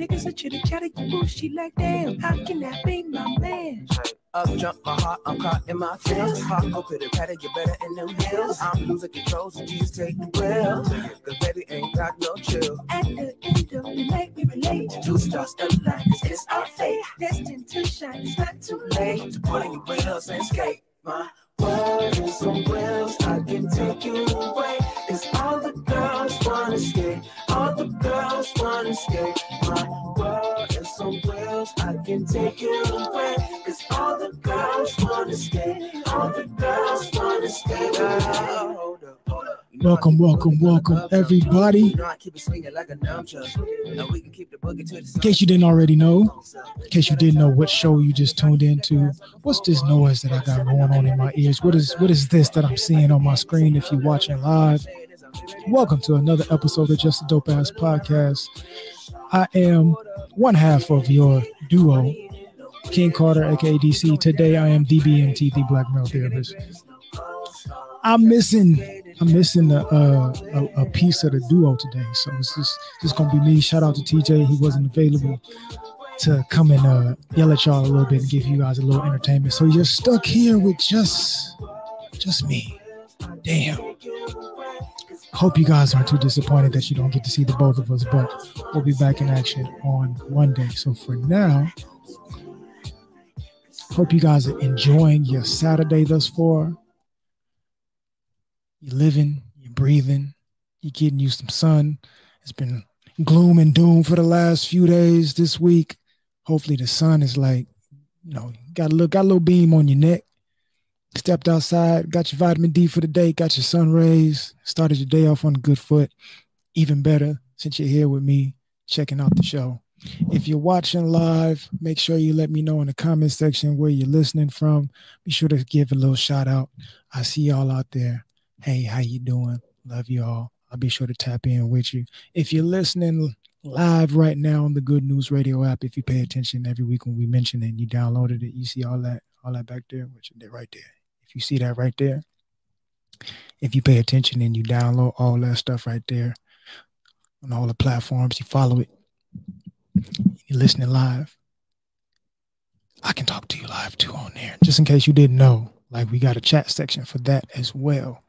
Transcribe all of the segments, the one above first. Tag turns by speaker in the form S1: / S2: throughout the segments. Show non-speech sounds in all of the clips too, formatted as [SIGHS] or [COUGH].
S1: Niggas are chitter chatter, you bullshit like damn. How can that be my man?
S2: Up jump my heart, I'm caught in my feels. Heart go pit patter, you better in them heels. I'm losing control, so Jesus take the wheel. Cause baby ain't got no chill.
S1: At the end of the night, we relate. Two stars align, cause it's our fate. Destined to shine, it's not too late.
S2: To put in your wheels and skate. My world is on wheels, I can take you away. Cause all the wanna skate. All the girls wanna skate. My world is on wheels, I can take you away. Cause all the girls wanna skate. All the girls wanna skate. Hold up, hold up. You know I
S3: Welcome, welcome,
S2: boogie like a
S3: welcome, everybody.
S2: You know I keep it swinging like a nunchuck. Now we can keep the boogie to the
S3: In case you didn't already know, in case you didn't know what show you just tuned into, what's this noise that I got going on in my ears? What is what is this that I'm seeing on my screen if you're watching live? Welcome to another episode of Just a Dope Ass Podcast. I am one half of your duo, King Carter, aka DC. Today I am DBMT, the Black Male Therapist. I'm missing I'm missing a, a, a, piece of the duo today, so it's just just gonna be me. Shout out to TJ, he wasn't available to come and uh, yell at y'all a little bit and give you guys a little entertainment. So you're stuck here with just just me. Damn. Hope you guys aren't too disappointed that you don't get to see the both of us, but we'll be back in action on Monday. So for now, hope you guys are enjoying your Saturday thus far. You're living, you're breathing, you're getting you some sun. It's been gloom and doom for the last few days this week. Hopefully the sun is like, you know, got a little got a little beam on your neck. Stepped outside, got your vitamin D for the day, got your sun rays, started your day off on a good foot. Even better since you're here with me checking out the show. If you're watching live, make sure you let me know in the comment section where you're listening from. Be sure to give a little shout out. I see y'all out there. Hey, how you doing? Love you all. I'll be sure to tap in with you. If you're listening live right now on the Good News Radio app, if you pay attention every week when we mention it and you downloaded it, you see all that, all that back there, which is right there. You see that right there, if you pay attention and you download all that stuff right there on all the platforms, you follow it, you're listening live. I can talk to you live too on there, just in case you didn't know. Like we got a chat section for that as well.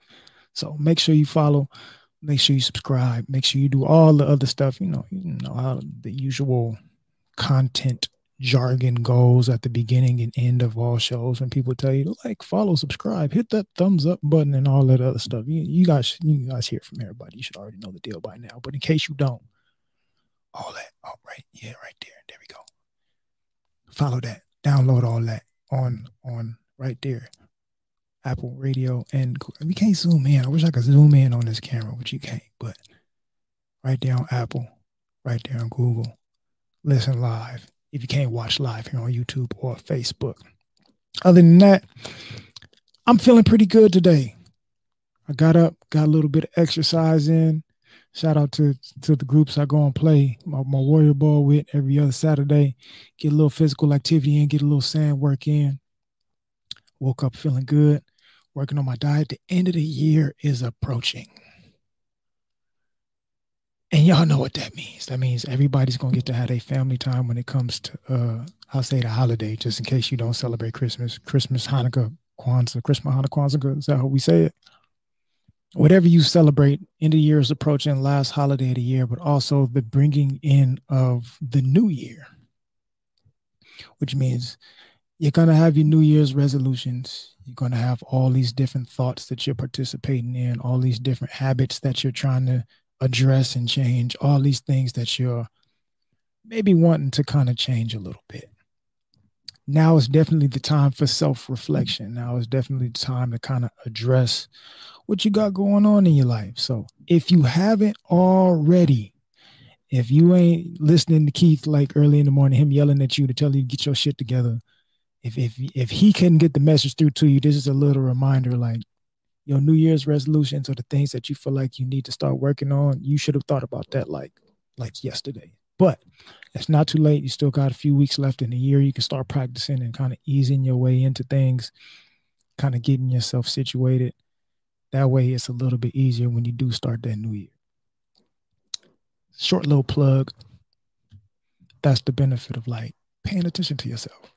S3: So make sure you follow, make sure you subscribe, make sure you do all the other stuff. You know, you know how the usual content jargon goes at the beginning and end of all shows when people tell you to like, follow, subscribe, hit that thumbs up button, and all that other stuff. You, you guys, you guys hear from everybody. You should already know the deal by now. But in case you don't, all that, all right, yeah, right there, there we go. Follow that, download all that on on right there. Apple Radio and we can't zoom in. I wish I could zoom in on this camera, but you can't. But right there on Apple, right there on Google, listen live. If you can't watch live here on YouTube or Facebook. Other than that, I'm feeling pretty good today. I got up, got a little bit of exercise in. Shout out to to the groups I go and play my, my warrior ball with every other Saturday. Get a little physical activity in, get a little sand work in. Woke up feeling good, working on my diet. The end of the year is approaching. And y'all know what that means. That means everybody's gonna get to have a family time when it comes to uh I'll say the holiday, just in case you don't celebrate Christmas, Christmas, Hanukkah, Kwanzaa, Christmas, Hanukkah, Kwanzaa. Is that how we say it? Whatever you celebrate, end of the year is approaching, last holiday of the year, but also the bringing in of the new year, which means you're to have your New Year's resolutions. You're to have all these different thoughts that you're participating in, all these different habits that you're trying to address and change, all these things that you're maybe wanting to kind of change a little bit. Now is definitely the time for self reflection. Now is definitely the time to kind of address what you got going on in your life. So if you haven't already, if you ain't listening to Keith like early in the morning, him yelling at you to tell you to get your shit together, if if if he couldn't get the message through to you, this is a little reminder like your New Year's resolutions or the things that you feel like you need to start working on. You should have thought about that like like yesterday. But it's not too late. You still got a few weeks left in the year. You can start practicing and kind of easing your way into things, kind of getting yourself situated. That way, it's a little bit easier when you do start that new year. Short little plug. that's the benefit of like paying attention to yourself.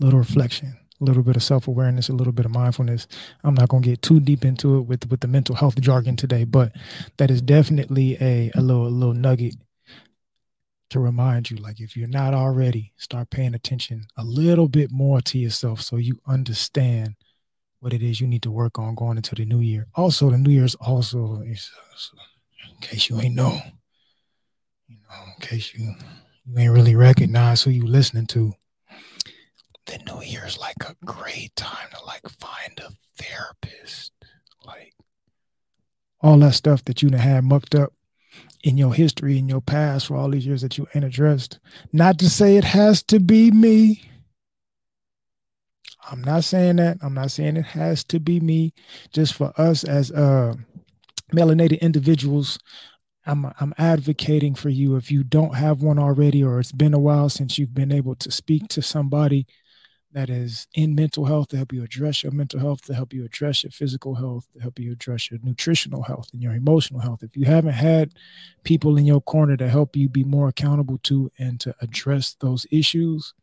S3: Little reflection, a little bit of self-awareness, a little bit of mindfulness. I'm not going to get too deep into it with with the mental health jargon today, but that is definitely a a little a little nugget to remind you like if you're not already start paying attention a little bit more to yourself so you understand what it is you need to work on going into the new year also the new year's also in case you ain't know you know in case you you ain't really recognize who you listening to the new year is like a great time to like find a therapist like all that stuff that you had mucked up in your history, in your past, for all these years that you ain't addressed. Not to say it has to be me. I'm not saying that. I'm not saying it has to be me. Just for us as uh, melanated individuals, I'm I'm advocating for you. If you don't have one already, or it's been a while since you've been able to speak to somebody that is in mental health to help you address your mental health, to help you address your physical health, to help you address your nutritional health and your emotional health. If you haven't had people in your corner to help you be more accountable to and to address those issues,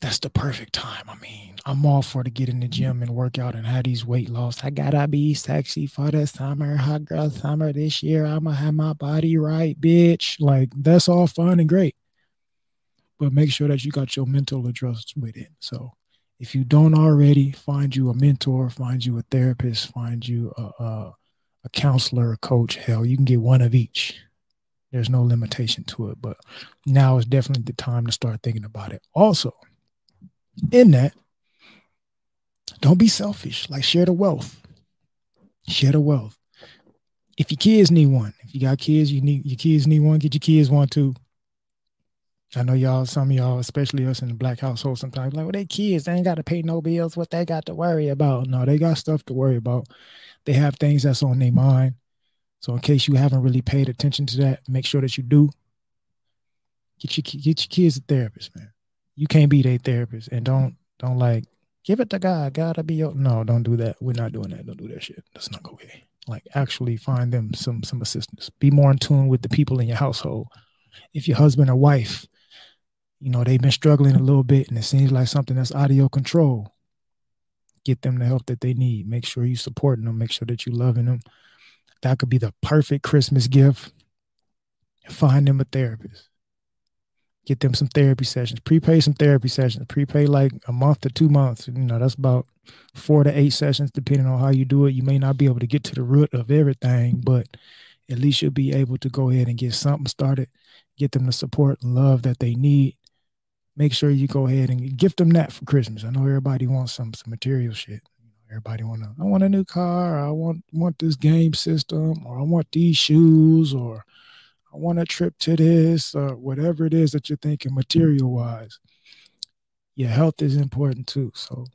S3: that's the perfect time. I mean, I'm all for to get in the gym and work out and have these weight loss. I gotta be sexy for the summer, hot girl summer this year. I'ma have my body right, bitch. Like that's all fun and great but make sure that you got your mental addressed with it. So if you don't already, find you a mentor, find you a therapist, find you a, a, a counselor, a coach. Hell, you can get one of each. There's no limitation to it, but now is definitely the time to start thinking about it. Also, in that, don't be selfish. Like share the wealth. Share the wealth. If your kids need one, if you got kids, you need your kids need one. Get your kids one too. I know y'all, some of y'all, especially us in the black household, sometimes like, well, they kids, they ain't got to pay no bills. What they got to worry about? No, they got stuff to worry about. They have things that's on their mind. So in case you haven't really paid attention to that, make sure that you do. Get your get your kids a therapist, man. You can't be their therapist, and don't don't like give it to God. Gotta be your no. Don't do that. We're not doing that. Don't do that shit. That's not okay. Like actually find them some some assistance. Be more in tune with the people in your household. If your husband or wife you know, they've been struggling a little bit and it seems like something that's out of your control. Get them the help that they need. Make sure you're supporting them. Make sure that you're loving them. That could be the perfect Christmas gift. Find them a therapist. Get them some therapy sessions. Prepay some therapy sessions. Prepay like a month to two months. You know, that's about four to eight sessions, depending on how you do it. You may not be able to get to the root of everything, but at least you'll be able to go ahead and get something started, get them the support and love that they need, make sure you go ahead and gift them that for Christmas. I know everybody wants some some material shit. Everybody want to. I want a new car. I want want this game system, or I want these shoes, or I want a trip to this, or whatever it is that you're thinking material wise. Your health is important too. So,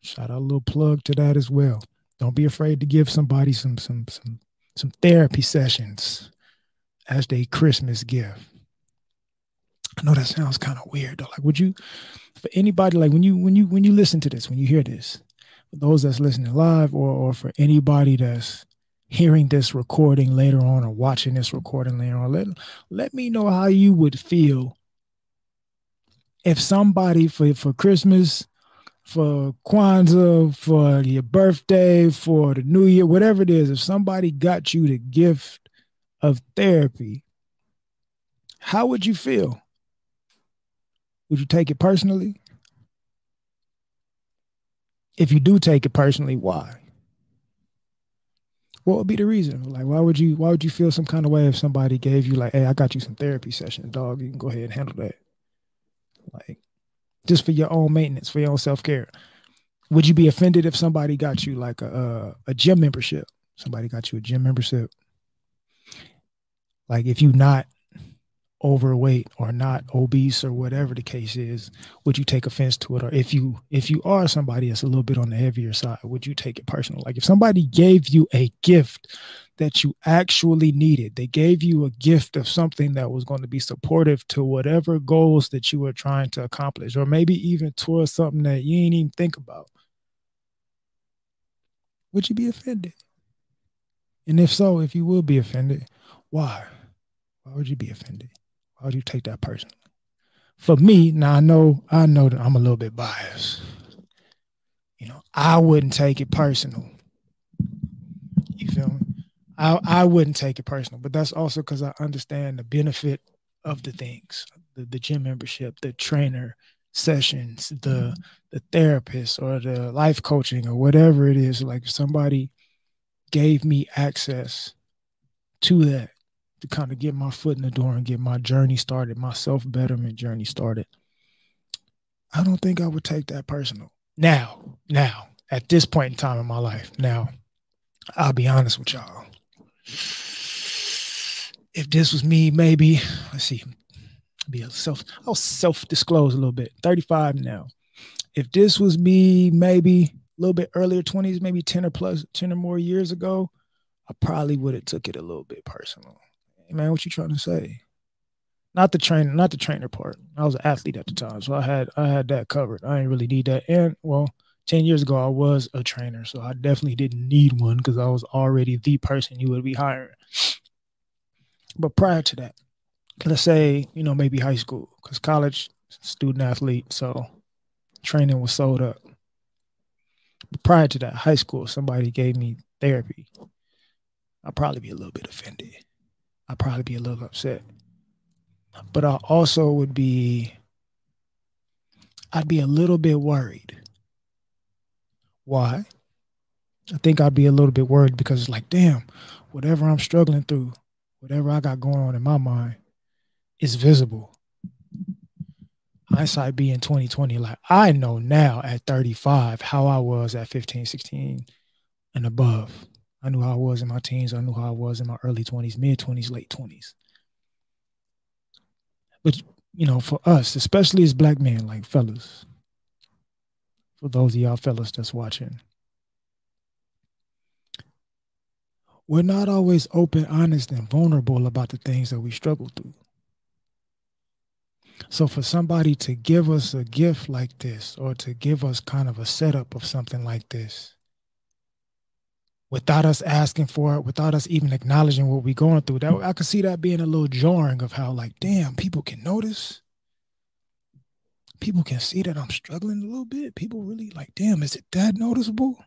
S3: shout out a little plug to that as well. Don't be afraid to give somebody some some some some therapy sessions as their Christmas gift. I know that sounds kind of weird though. Like, would you, for anybody, like when you when you when you listen to this, when you hear this, for those that's listening live, or or for anybody that's hearing this recording later on or watching this recording later on, let let me know how you would feel if somebody for for Christmas, for Kwanzaa, for your birthday, for the New Year, whatever it is, if somebody got you the gift of therapy, how would you feel? Would you take it personally? If you do take it personally, why? What would be the reason? Like, why would you why would you feel some kind of way if somebody gave you like, hey, I got you some therapy sessions, dog. You can go ahead and handle that. Like, just for your own maintenance, for your own self-care. Would you be offended if somebody got you like a a, a gym membership? Somebody got you a gym membership. Like if you not overweight or not obese or whatever the case is would you take offense to it? Or if you if you are somebody that's a little bit on the heavier side would you take it personal? Like if somebody gave you a gift that you actually needed they gave you a gift of something that was going to be supportive to whatever goals that you were trying to accomplish or maybe even towards something that you ain't even think about would you be offended? And if so if you will be offended why? Why would you be offended? Why would you take that personally? For me, now I know I know that I'm a little bit biased. You know, I wouldn't take it personal. You feel me? I I wouldn't take it personal, but that's also because I understand the benefit of the things, the, the gym membership, the trainer sessions, the the therapist or the life coaching or whatever it is. Like somebody gave me access to that to kind of get my foot in the door and get my journey started, my self betterment journey started. I don't think I would take that personal. Now, now, at this point in time in my life, now, I'll be honest with y'all. If this was me, maybe, let's see, be a self, I'll self disclose a little bit. 35 now. If this was me, maybe a little bit earlier 20s, maybe 10 or plus, 10 or more years ago, I probably would have took it a little bit personal. Hey, man, what you trying to say? Not the trainer, not the trainer part. I was an athlete at the time, so I had I had that covered. I didn't really need that. And well, 10 years ago, I was a trainer, so I definitely didn't need one because I was already the person you would be hiring. But prior to that, let's say, you know, maybe high school, because college, student athlete, so training was sold up. But prior to that, high school, somebody gave me therapy. I'd probably be a little bit offended. I'd probably be a little upset. But I also would be, I'd be a little bit worried. Why? I think I'd be a little bit worried because it's like, damn, whatever I'm struggling through, whatever I got going on in my mind, is visible. Hindsight being 2020, like I know now at 35 how I was at 15, 16 and above. I knew how I was in my teens. I knew how I was in my early 20s, mid 20s, late 20s. But, you know, for us, especially as black men, like fellas, for those of y'all fellas that's watching, we're not always open, honest, and vulnerable about the things that we struggle through. So for somebody to give us a gift like this or to give us kind of a setup of something like this without us asking for it, without us even acknowledging what we're going through, that I could see that being a little jarring of how like, damn, people can notice. People can see that I'm struggling a little bit. People really like, damn, is it that noticeable?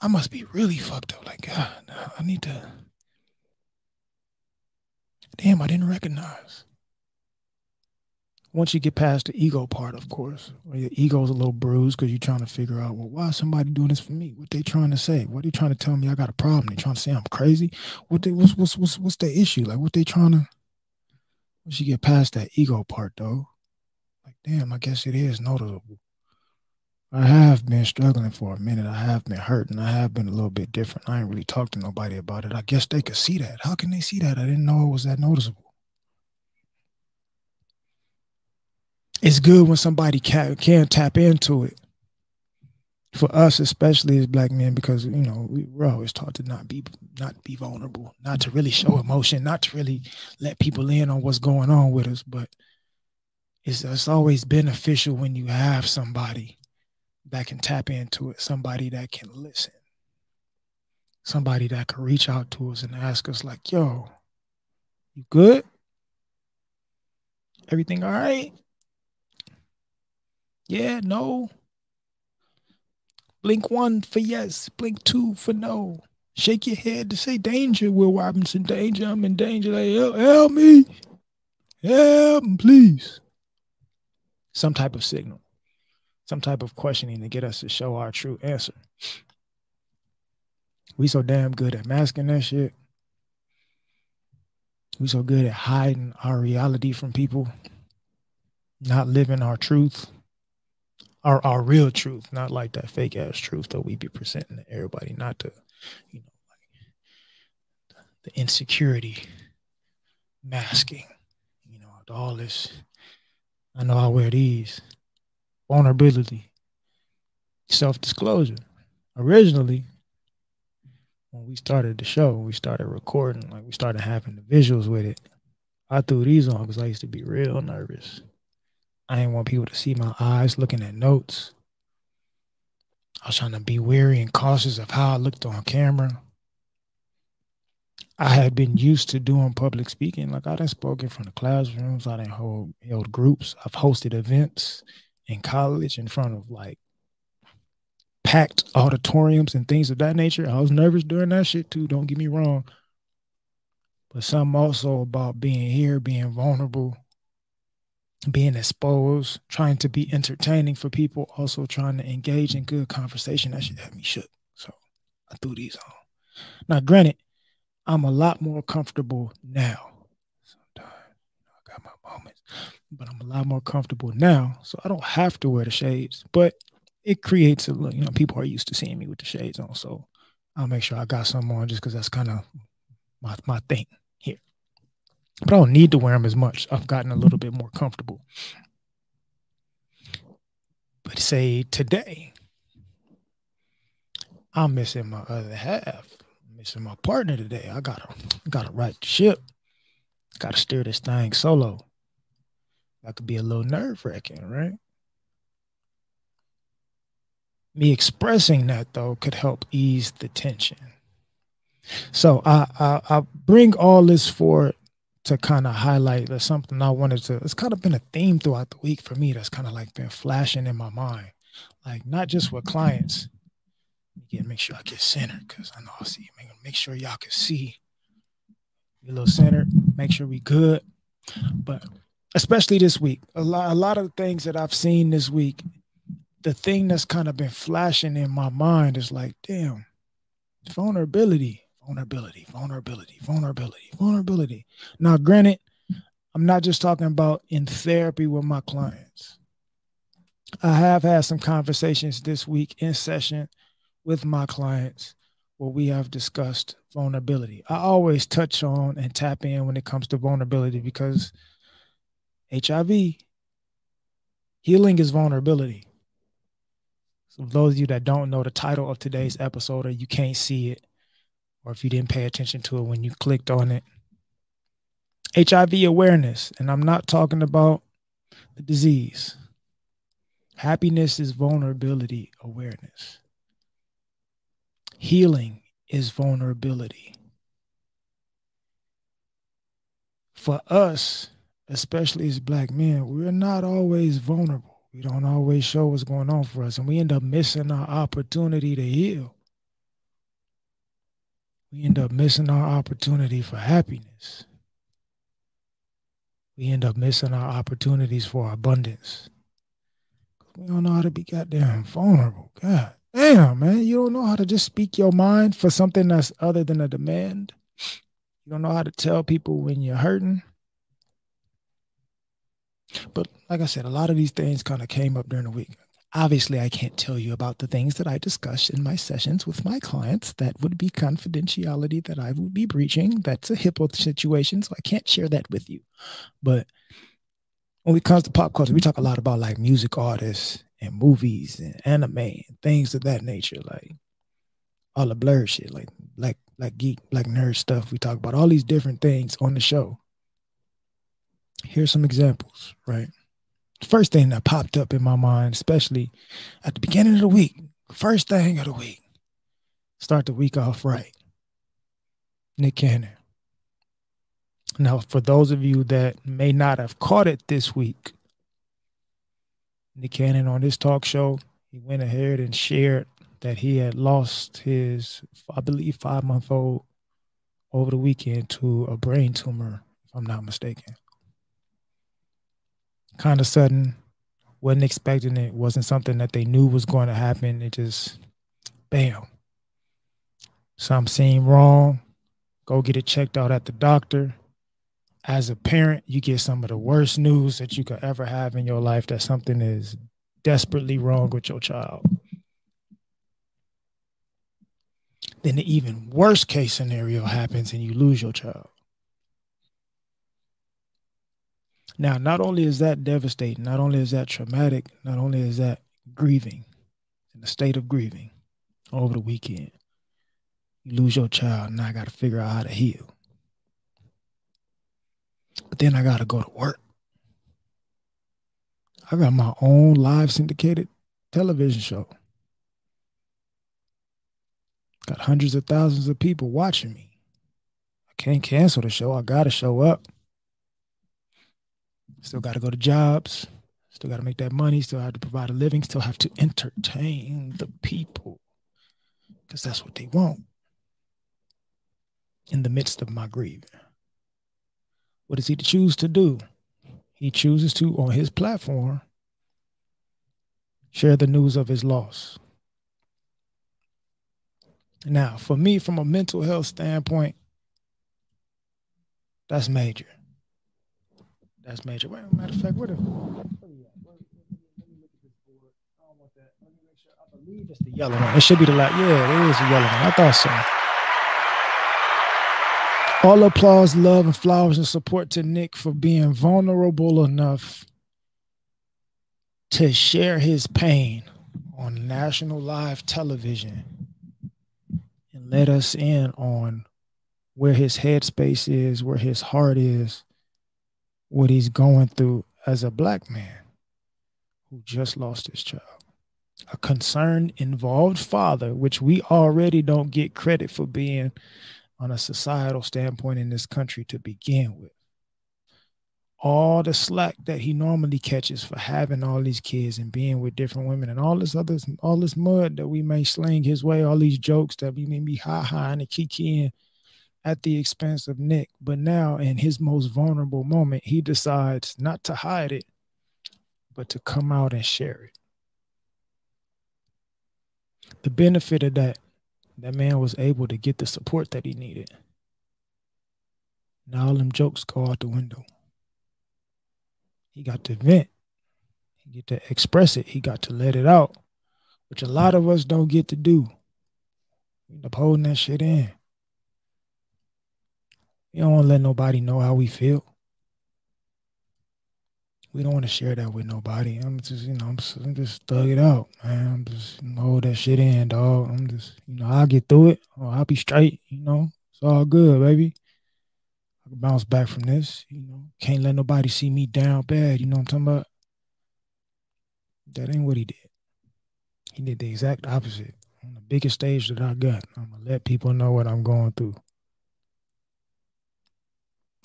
S3: I must be really fucked up. Like, God, I need to. Damn, I didn't recognize once you get past the ego part, of course, your ego's a little bruised because you're trying to figure out, well, why is somebody doing this for me? What they trying to say? What they trying to tell me? I got a problem. They trying to say I'm crazy. What they what's what's what's what's the issue? Like what they trying to? Once you get past that ego part, though, like damn, I guess it is noticeable. I have been struggling for a minute. I have been hurt, and I have been a little bit different. I ain't really talked to nobody about it. I guess they could see that. How can they see that? I didn't know it was that noticeable. It's good when somebody can, can tap into it. For us, especially as black men, because you know we, we're always taught to not be not be vulnerable, not to really show emotion, not to really let people in on what's going on with us. But it's it's always beneficial when you have somebody that can tap into it, somebody that can listen, somebody that can reach out to us and ask us like, "Yo, you good? Everything all right?" Yeah, no. Blink one for yes, blink two for no. Shake your head to say danger, Will Robinson. Danger, I'm in danger. Like, help, me. help me. Help, please. Some type of signal, some type of questioning to get us to show our true answer. We so damn good at masking that shit. We so good at hiding our reality from people, not living our truth our our real truth, not like that fake ass truth that we be presenting to everybody, not to, you know, like the insecurity masking, you know, all this. I know I wear these vulnerability, self disclosure. Originally, when we started the show, we started recording, like we started having the visuals with it. I threw these on because I used to be real nervous. I didn't want people to see my eyes looking at notes. I was trying to be wary and cautious of how I looked on camera. I had been used to doing public speaking. Like I done spoke in front of classrooms, I didn't hold held groups, I've hosted events in college in front of like packed auditoriums and things of that nature. I was nervous during that shit too, don't get me wrong. But something also about being here, being vulnerable, being exposed, trying to be entertaining for people, also trying to engage in good conversation. That should have me shook. So I threw these on. Now, granted, I'm a lot more comfortable now. Sometimes I got my moments, but I'm a lot more comfortable now. So I don't have to wear the shades, but it creates a look. You know, people are used to seeing me with the shades on. So I'll make sure I got some on just because that's kind of my, my thing here. But I don't need to wear them as much. I've gotten a little bit more comfortable. But say today, I'm missing my other half missing my partner today. I gotta gotta right the ship. Gotta steer this thing solo. That could be a little nerve wracking, right? Me expressing that though could help ease the tension. So I I, I bring all this for to kind of highlight that something I wanted to. It's kind of been a theme throughout the week for me. That's kind of like been flashing in my mind, like not just with clients, get make sure I get centered because I know I see. Make, make sure y'all can see. Be a little centered. Make sure we good. But especially this week, a lot, a lot of things that I've seen this week, the thing that's kind of been flashing in my mind is like, damn, vulnerability, vulnerability, vulnerability, vulnerability, vulnerability. Now, granted, I'm not just talking about in therapy with my clients. I have had some conversations this week in session with my clients where we have discussed vulnerability. I always touch on and tap in when it comes to vulnerability because HIV healing is vulnerability. So those of you that don't know the title of today's episode or you can't see it or if you didn't pay attention to it when you clicked on it, HIV awareness, and I'm not talking about the disease. Happiness is vulnerability awareness. Healing is vulnerability. For us, especially as black men, we're not always vulnerable. We don't always show what's going on for us, and we end up missing our opportunity to heal. We end up missing our opportunity for happiness. We end up missing our opportunities for abundance. We don't know how to be goddamn vulnerable. God. Damn, man, you don't know how to just speak your mind for something that's other than a demand. You don't know how to tell people when you're hurting. But like I said, a lot of these things kind of came up during the week. Obviously, I can't tell you about the things that I discuss in my sessions with my clients. That would be confidentiality that I would be breaching. That's a HIPAA situation, so I can't share that with you. But when it comes to pop culture, we talk a lot about like music artists and movies and anime and things of that nature, like all the blur shit, like like like geek, like nerd stuff. We talk about all these different things on the show. Here's some examples, right? First thing that popped up in my mind, especially at the beginning of the week, first thing of the week, start the week off right. Nick Cannon. Now, for those of you that may not have caught it this week, Nick Cannon on his talk show, he went ahead and shared that he had lost his, I believe, five month old over the weekend to a brain tumor, if I'm not mistaken. Kind of sudden, wasn't expecting it, wasn't something that they knew was going to happen. It just, bam. Something seemed wrong. Go get it checked out at the doctor as a parent, you get some of the worst news that you could ever have in your life that something is desperately wrong with your child. Then the even worst case scenario happens and you lose your child. Now, not only is that devastating, not only is that traumatic, not only is that grieving, in a state of grieving over the weekend, you lose your child. Now I got to figure out how to heal. But then I got to go to work. I got my own live syndicated television show. Got hundreds of thousands of people watching me. I can't cancel the show. I gotta show up. Still gotta go to jobs. Still gotta make that money. Still have to provide a living. Still have to entertain the people. Because that's what they want. In the midst of my grieving. What does he choose to do? He chooses to, on his platform, share the news of his loss. Now, for me, from a mental health standpoint, that's major. That's major. Wait, matter of fact, what if? I believe it's the yellow one. It should be the light. Yeah, it is the yellow one. I thought so. All applause, love, and flowers and support to Nick for being vulnerable enough to share his pain on national live television and let us in on where his headspace is, where his heart is, what he's going through as a black man who just lost his child. A concerned, involved father, which we already don't get credit for being on a societal standpoint in this country to begin with. All the slack that he normally catches for having all these kids and being with different women and all this other all this mud that we may sling his way, all these jokes that we may be ha ha and kikiing at the expense of Nick. But now in his most vulnerable moment, he decides not to hide it, but to come out and share it. The benefit of that that man was able to get the support that he needed. Now all them jokes go out the window. He got to vent. He get to express it. He got to let it out, which a lot of us don't get to do. We end up holding that shit in. We don't want to let nobody know how we feel we don't want to share that with nobody. I'm just, you know, I'm just, I'm just thug it out, man. I'm just hold that shit in, dog. I'm just, you know, I'll get through it. Or I'll be straight, you know. It's all good, baby. I can bounce back from this, you know. Can't let nobody see me down bad, you know what I'm talking about? That ain't what he did. He did the exact opposite. On the biggest stage that I got, I'm gonna let people know what I'm going through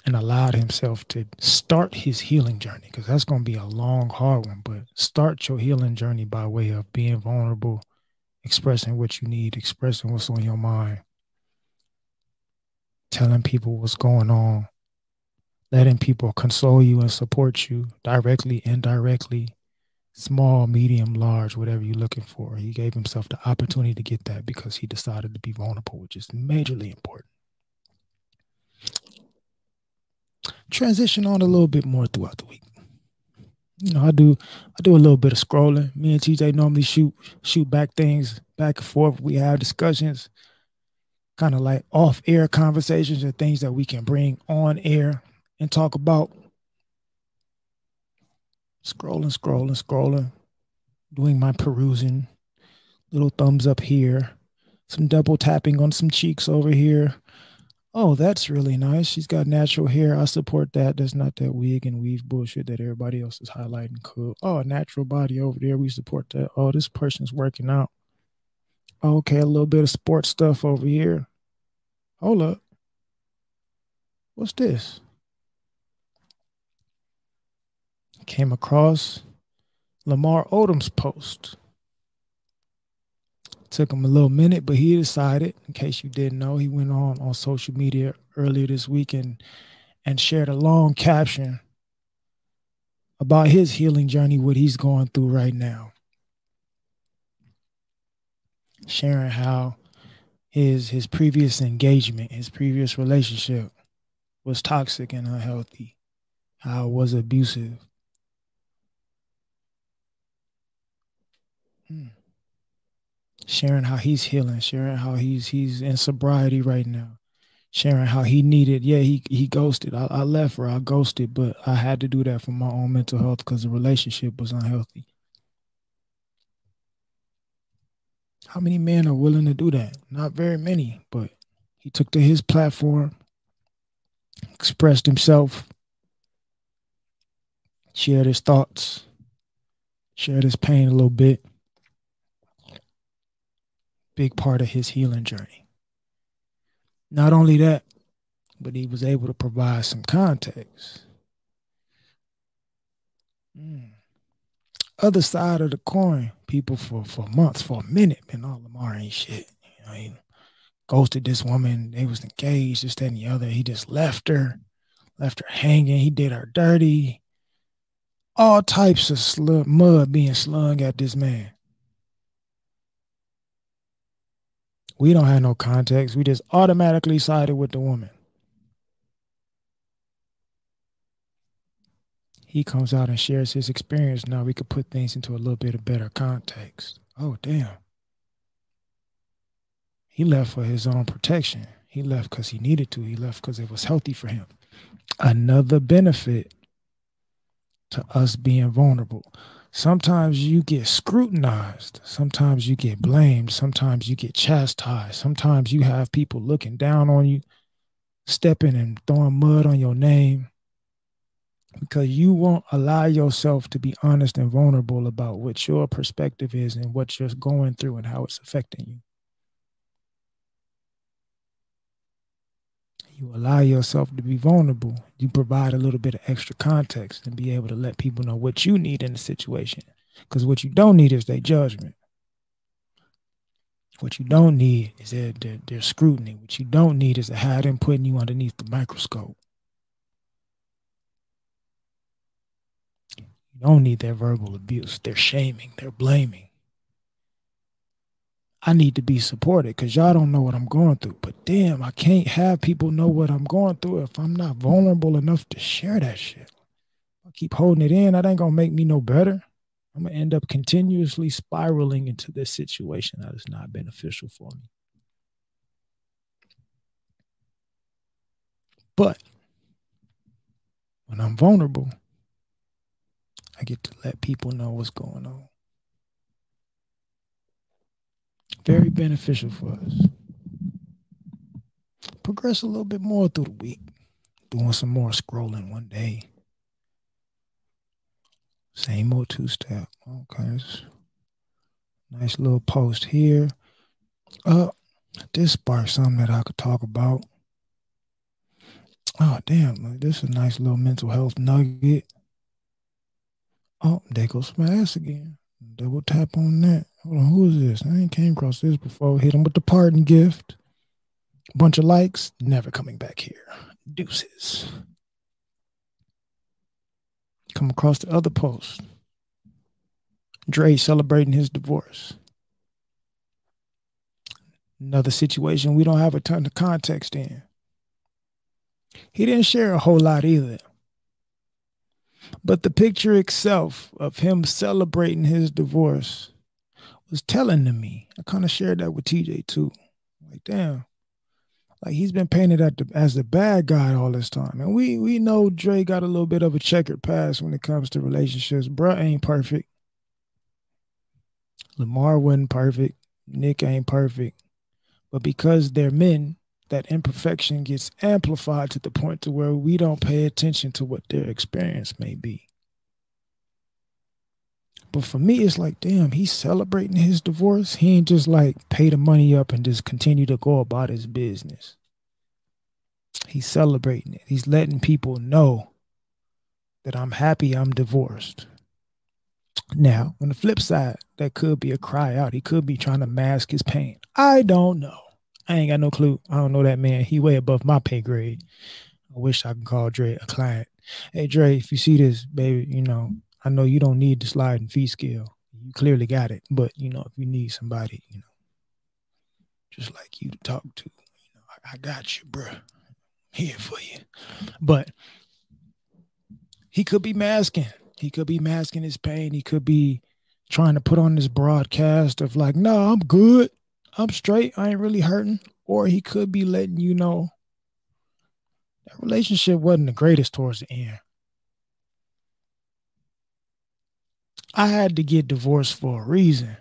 S3: and allowed himself to start his healing journey because that's going to be a long, hard one. But start your healing journey by way of being vulnerable, expressing what you need, expressing what's on your mind, telling people what's going on, letting people console you and support you directly, indirectly, small, medium, large, whatever you're looking for. He gave himself the opportunity to get that because he decided to be vulnerable, which is majorly important. Transition on a little bit more throughout the week. You know, I do I do a little bit of scrolling. Me and TJ normally shoot shoot back things back and forth. We have discussions, kind of like off air conversations and things that we can bring on air and talk about. Scrolling, scrolling, scrolling, doing my perusing, little thumbs up here, some double tapping on some cheeks over here, Oh, that's really nice. She's got natural hair. I support that. That's not that wig and weave bullshit that everybody else is highlighting. Cool. Oh, natural body over there. We support that. Oh, this person's working out. Okay, a little bit of sports stuff over here. Hold up. What's this? Came across Lamar Odom's post. Took him a little minute, but he decided, in case you didn't know, he went on on social media earlier this week and, and shared a long caption about his healing journey, what he's going through right now. Sharing how his his previous engagement, his previous relationship was toxic and unhealthy, how it was abusive. Hmm sharing how he's healing, sharing how he's he's in sobriety right now, sharing how he needed. Yeah, he he ghosted. I, I left her. I ghosted, but I had to do that for my own mental health because the relationship was unhealthy. How many men are willing to do that? Not very many, but he took to his platform, expressed himself, shared his thoughts, shared his pain a little bit big part of his healing journey. Not only that, but he was able to provide some context. Mm. Other side of the coin, people for for months, for a minute, been all Lamar ain't shit. You know, he ghosted this woman. They was engaged, just that and the other. He just left her, left her hanging. He did her dirty. All types of sl- mud being slung at this man. We don't have no context. We just automatically sided with the woman. He comes out and shares his experience. Now we could put things into a little bit of better context. Oh, damn. He left for his own protection. He left because he needed to. He left because it was healthy for him. Another benefit to us being vulnerable sometimes you get scrutinized. Sometimes you get blamed. Sometimes you get chastised. Sometimes you have people looking down on you stepping and throwing mud on your name because you won't allow yourself to be honest and vulnerable about what your perspective is and what you're going through and how it's affecting you you allow yourself to be vulnerable, you provide a little bit of extra context and be able to let people know what you need in the situation. Because what you don't need is their judgment. What you don't need is their, their, their scrutiny. What you don't need is to have them putting you underneath the microscope. You don't need their verbal abuse, their shaming, their blaming. I need to be supported because y'all don't know what I'm going through. But damn, I can't have people know what I'm going through if I'm not vulnerable enough to share that shit. I keep holding it in, that ain't gonna make me no better. I'm gonna end up continuously spiraling into this situation that is not beneficial for me. But when I'm vulnerable, I get to let people know what's going on. Very beneficial for us. Progress a little bit more through the week. Doing some more scrolling one day. Same old two step. Okay. Nice little post here. Uh, this sparked something that I could talk about. Oh, damn. This is a nice little mental health nugget. Oh, there goes my ass again. Double tap on that. Hold on, who is this? I ain't came across this before. Hit him with the pardon gift. Bunch of likes. Never coming back here. Deuces. Come across the other post. Dre celebrating his divorce. Another situation we don't have a ton of context in. He didn't share a whole lot either. But the picture itself of him celebrating his divorce was telling to me. I kind of shared that with TJ too. Like, damn, like he's been painted the, as the bad guy all this time, and we we know Dre got a little bit of a checkered past when it comes to relationships. Bruh ain't perfect. Lamar wasn't perfect. Nick ain't perfect. But because they're men, that imperfection gets amplified to the point to where we don't pay attention to what their experience may be. But for me, it's like, damn, he's celebrating his divorce. He ain't just like pay the money up and just continue to go about his business. He's celebrating it. He's letting people know that I'm happy I'm divorced. Now, on the flip side, that could be a cry out. He could be trying to mask his pain. I don't know. I ain't got no clue. I don't know that man. He way above my pay grade. I wish I could call Dre a client. Hey Dre, if you see this, baby, you know, I know you don't need the sliding fee scale. You clearly got it. But you know, if you need somebody, you know, just like you to talk to, you know, I, I got you, bro. Here for you. But he could be masking. He could be masking his pain. He could be trying to put on this broadcast of like, no, I'm good. I'm straight. I ain't really hurting. Or he could be letting you know that relationship wasn't the greatest towards the end. I had to get divorced for a reason.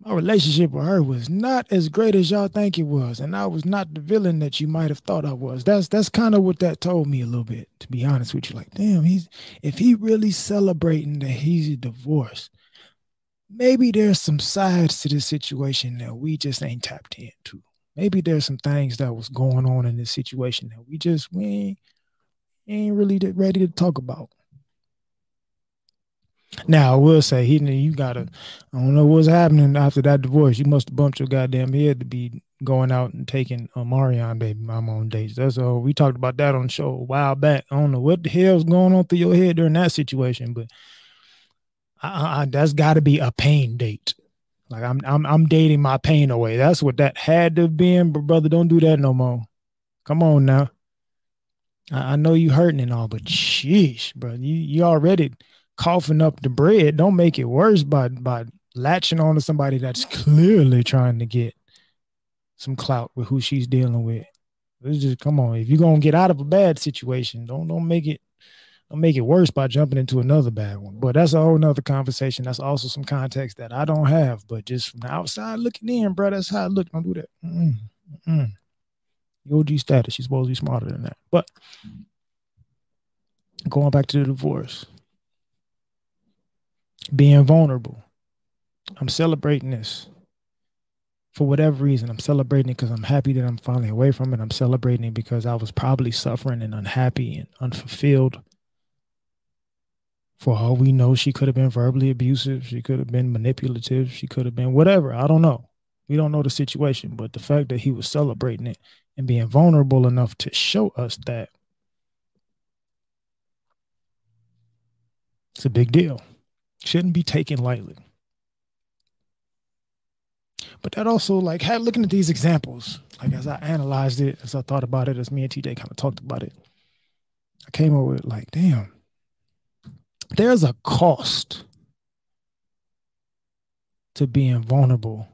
S3: My relationship with her was not as great as y'all think it was, and I was not the villain that you might have thought I was. That's that's kind of what that told me a little bit, to be honest with you. Like, damn, he's if he really celebrating that he's divorced, maybe there's some sides to this situation that we just ain't tapped into. maybe there's some things that was going on in this situation that we just we ain't, ain't really ready to talk about. Now I will say he you gotta I don't know what's happening after that divorce. You must have bumped your goddamn head to be going out and taking a Marion baby mama on dates. That's all we talked about that on the show a while back. I don't know what the hell's going on through your head during that situation, but I, I, that's got to be a pain date. Like I'm I'm I'm dating my pain away. That's what that had to have been, but brother, don't do that no more. Come on now. I, I know you hurting and all, but sheesh, bro. You you already coughing up the bread. Don't make it worse by by latching on to somebody that's clearly trying to get some clout with who she's dealing with. It's just come on. If you're gonna get out of a bad situation, don't don't make it don't make it worse by jumping into another bad one. But that's a whole nother conversation. That's also some context that I don't have. But just from the outside looking in, bro, that's how I look. Don't do that. Mm-mm. Mm-mm. OG status. She's supposed to be smarter than that. But going back to the divorce being vulnerable. I'm celebrating this for whatever reason. I'm celebrating it because I'm happy that I'm finally away from it. I'm celebrating it because I was probably suffering and unhappy and unfulfilled. For all we know, she could have been verbally abusive. She could have been manipulative. She could have been whatever. I don't know. We don't know the situation. But the fact that he was celebrating it and being vulnerable enough to show us that it's a big deal shouldn't be taken lightly. But that also, like, had looking at these examples, like as I analyzed it, as I thought about it, as me and TJ kind of talked about it, I came up with like, damn, there's a cost to being vulnerable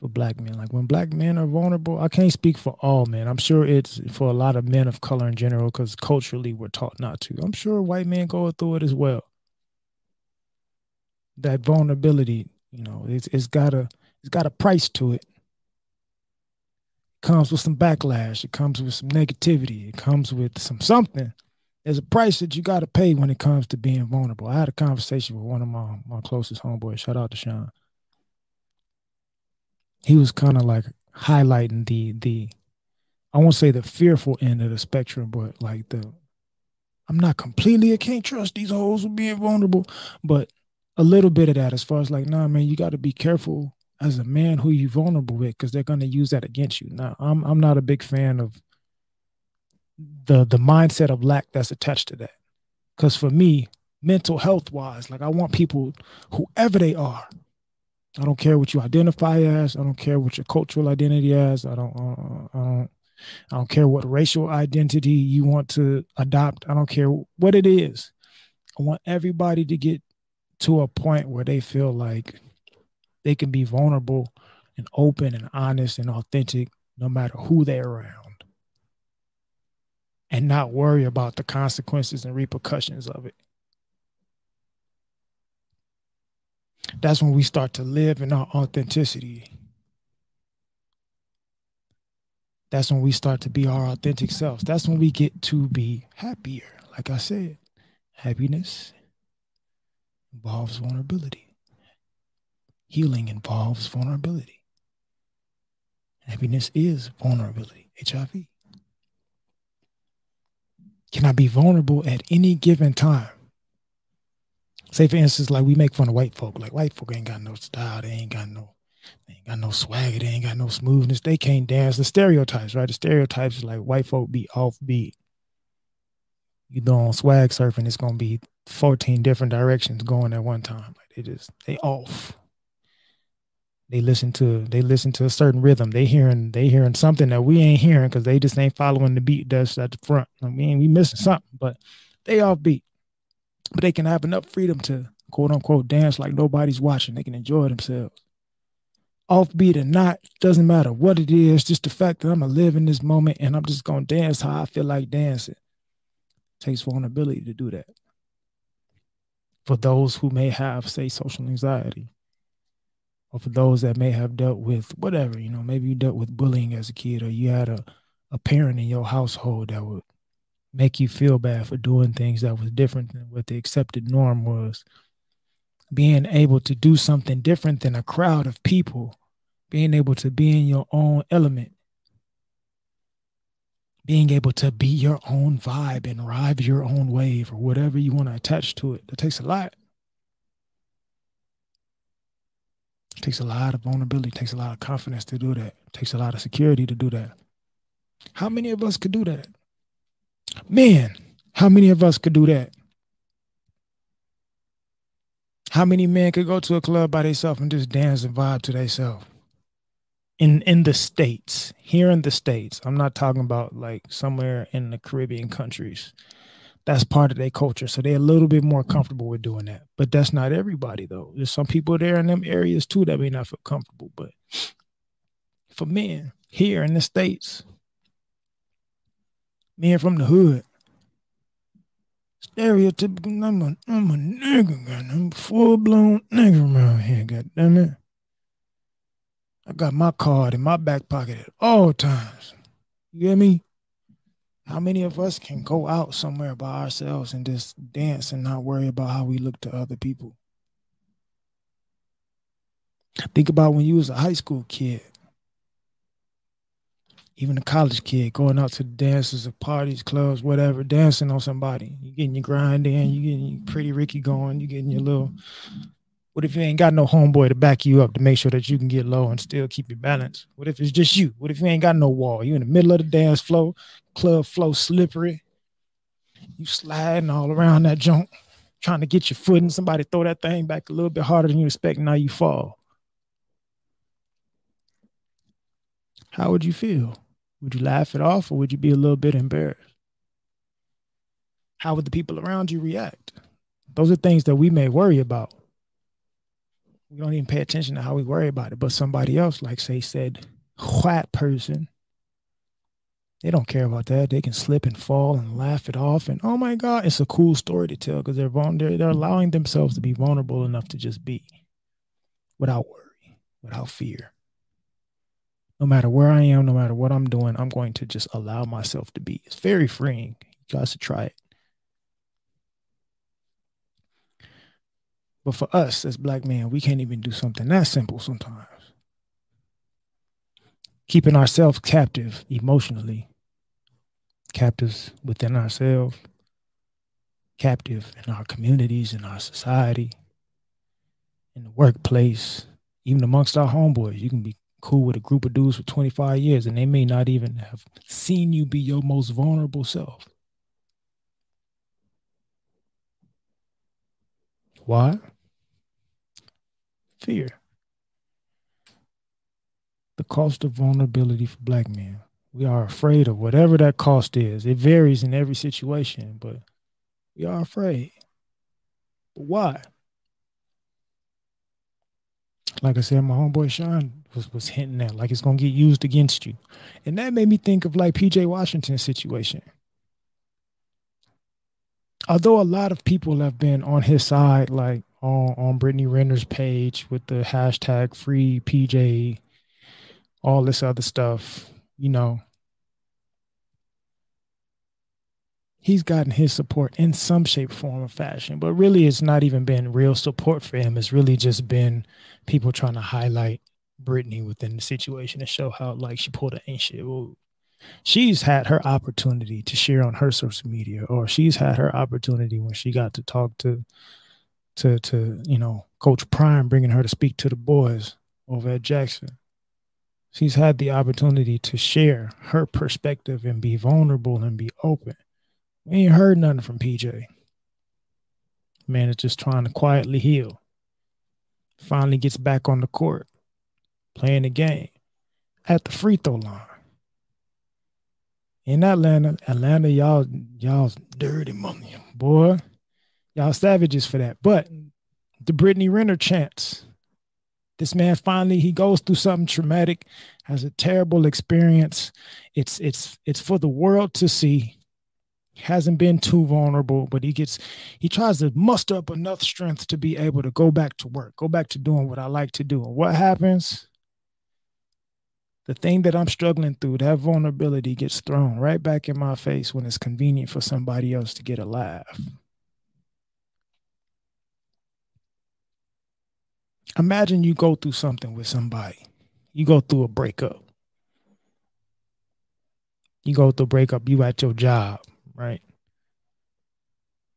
S3: for black men. Like when black men are vulnerable, I can't speak for all men. I'm sure it's for a lot of men of color in general, because culturally we're taught not to. I'm sure white men go through it as well that vulnerability, you know, it's it's got a it's got a price to it. It comes with some backlash. It comes with some negativity. It comes with some something. There's a price that you got to pay when it comes to being vulnerable. I had a conversation with one of my my closest homeboys. Shout out to Sean. He was kind of like highlighting the the I won't say the fearful end of the spectrum, but like the I'm not completely I can't trust these hoes with being vulnerable, but a little bit of that as far as like, nah, man, you got to be careful as a man who you vulnerable with because they're going to use that against you. Now, I'm I'm not a big fan of the the mindset of lack that's attached to that. Because for me, mental health wise, like I want people, whoever they are, I don't care what you identify as. I don't care what your cultural identity is. I don't. Uh, I don't. I don't care what racial identity you want to adopt. I don't care what it is. I want everybody to get to a point where they feel like they can be vulnerable and open and honest and authentic no matter who they're around and not worry about the consequences and repercussions of it. That's when we start to live in our authenticity. That's when we start to be our authentic selves. That's when we get to be happier. Like I said, happiness involves vulnerability. Healing involves vulnerability. Happiness is vulnerability, HIV. Can I be vulnerable at any given time? Say, for instance, like we make fun of white folk. Like white folk ain't got no style. They ain't got no, they ain't got no swagger. They ain't got no smoothness. They can't dance. The stereotypes, right? The stereotypes is like white folk be offbeat. You know, on swag surfing, it's gonna be 14 different directions going at one time. Like they just they off. They listen to they listen to a certain rhythm. They hearing they hearing something that we ain't hearing because they just ain't following the beat that's at the front. I mean, we missing something, but they off beat. But they can have enough freedom to quote unquote dance like nobody's watching. They can enjoy themselves. Offbeat or not, doesn't matter what it is, just the fact that I'm gonna live in this moment and I'm just gonna dance how I feel like dancing. Takes vulnerability to do that for those who may have, say, social anxiety, or for those that may have dealt with whatever, you know, maybe you dealt with bullying as a kid, or you had a, a parent in your household that would make you feel bad for doing things that was different than what the accepted norm was. Being able to do something different than a crowd of people, being able to be in your own element being able to be your own vibe and ride your own wave or whatever you want to attach to it. That takes a lot. It takes a lot of vulnerability, it takes a lot of confidence to do that. It takes a lot of security to do that. How many of us could do that? Man, how many of us could do that? How many men could go to a club by themselves and just dance and vibe to themselves? In in the states, here in the states, I'm not talking about like somewhere in the Caribbean countries. That's part of their culture, so they're a little bit more comfortable with doing that. But that's not everybody though. There's some people there in them areas too that may not feel comfortable. But for men here in the states, men from the hood, stereotypical. I'm a, I'm a nigga, God. I'm a full blown nigga around here, God damn it. I got my card in my back pocket at all times. You hear me? How many of us can go out somewhere by ourselves and just dance and not worry about how we look to other people? Think about when you was a high school kid even a college kid going out to dances or parties, clubs, whatever, dancing on somebody. You getting your grind in, you getting your pretty Ricky going, you getting your little. What if you ain't got no homeboy to back you up to make sure that you can get low and still keep your balance? What if it's just you? What if you ain't got no wall? You in the middle of the dance floor, club flow slippery. You sliding all around that junk, trying to get your foot, somebody throw that thing back a little bit harder than you expect. Now you fall. How would you feel? Would you laugh it off or would you be a little bit embarrassed? How would the people around you react? Those are things that we may worry about. We don't even pay attention to how we worry about it. But somebody else, like say said, white person, they don't care about that. They can slip and fall and laugh it off. And oh my God, it's a cool story to tell because they're, they're they're allowing themselves to be vulnerable enough to just be without worry, without fear no matter where I am, no matter what I'm doing, I'm going to just allow myself to be. It's very freeing. You guys should try it. But for us as black men, we can't even do something that simple sometimes. Keeping ourselves captive emotionally, captives within ourselves, captive in our communities, in our society, in the workplace, even amongst our homeboys. You can be cool with a group of dudes for 25 years and they may not even have seen you be your most vulnerable self. Why? Fear. The cost of vulnerability for black men. We are afraid of whatever that cost is. It varies in every situation, but we are afraid. But why? Like I said, my homeboy Sean was, was hinting at, like it's gonna get used against you. And that made me think of like PJ Washington's situation. Although a lot of people have been on his side, like on, on Brittany Renner's page with the hashtag free PJ, all this other stuff, you know, he's gotten his support in some shape, form, or fashion. But really, it's not even been real support for him. It's really just been people trying to highlight Brittany within the situation and show how like she pulled an ancient move. She's had her opportunity to share on her social media, or she's had her opportunity when she got to talk to, to to you know Coach Prime, bringing her to speak to the boys over at Jackson. She's had the opportunity to share her perspective and be vulnerable and be open. We ain't heard nothing from PJ. Man is just trying to quietly heal. Finally gets back on the court playing the game at the free throw line. In Atlanta, Atlanta, y'all, y'all's dirty money, boy. Y'all savages for that. But the Brittany Renner chance. This man finally he goes through something traumatic, has a terrible experience. It's it's it's for the world to see. Hasn't been too vulnerable, but he gets he tries to muster up enough strength to be able to go back to work, go back to doing what I like to do. And what happens? the thing that I'm struggling through, that vulnerability gets thrown right back in my face when it's convenient for somebody else to get a laugh. Imagine you go through something with somebody, you go through a breakup. You go through a breakup, you at your job, right?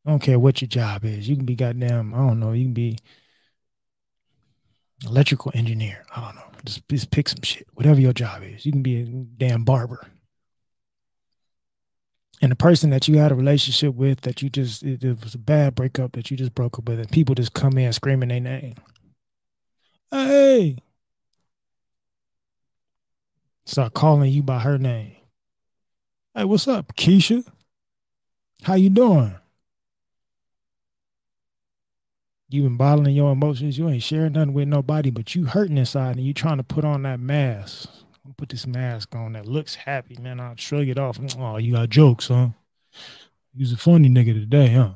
S3: I don't care what your job is. You can be goddamn, I don't know, you can be electrical engineer. I don't know. Just, just pick some shit. Whatever your job is. You can be a damn barber. And the person that you had a relationship with that you just it, it was a bad breakup that you just broke up with, and people just come in screaming their name. Hey. Start calling you by her name. Hey, what's up, Keisha? How you doing? You been bottling your emotions. You ain't sharing nothing with nobody, but you hurting inside and you trying to put on that mask. Put this mask on that looks happy, man. I'll shrug it off. Oh, you got jokes, huh? You's a funny nigga today, huh?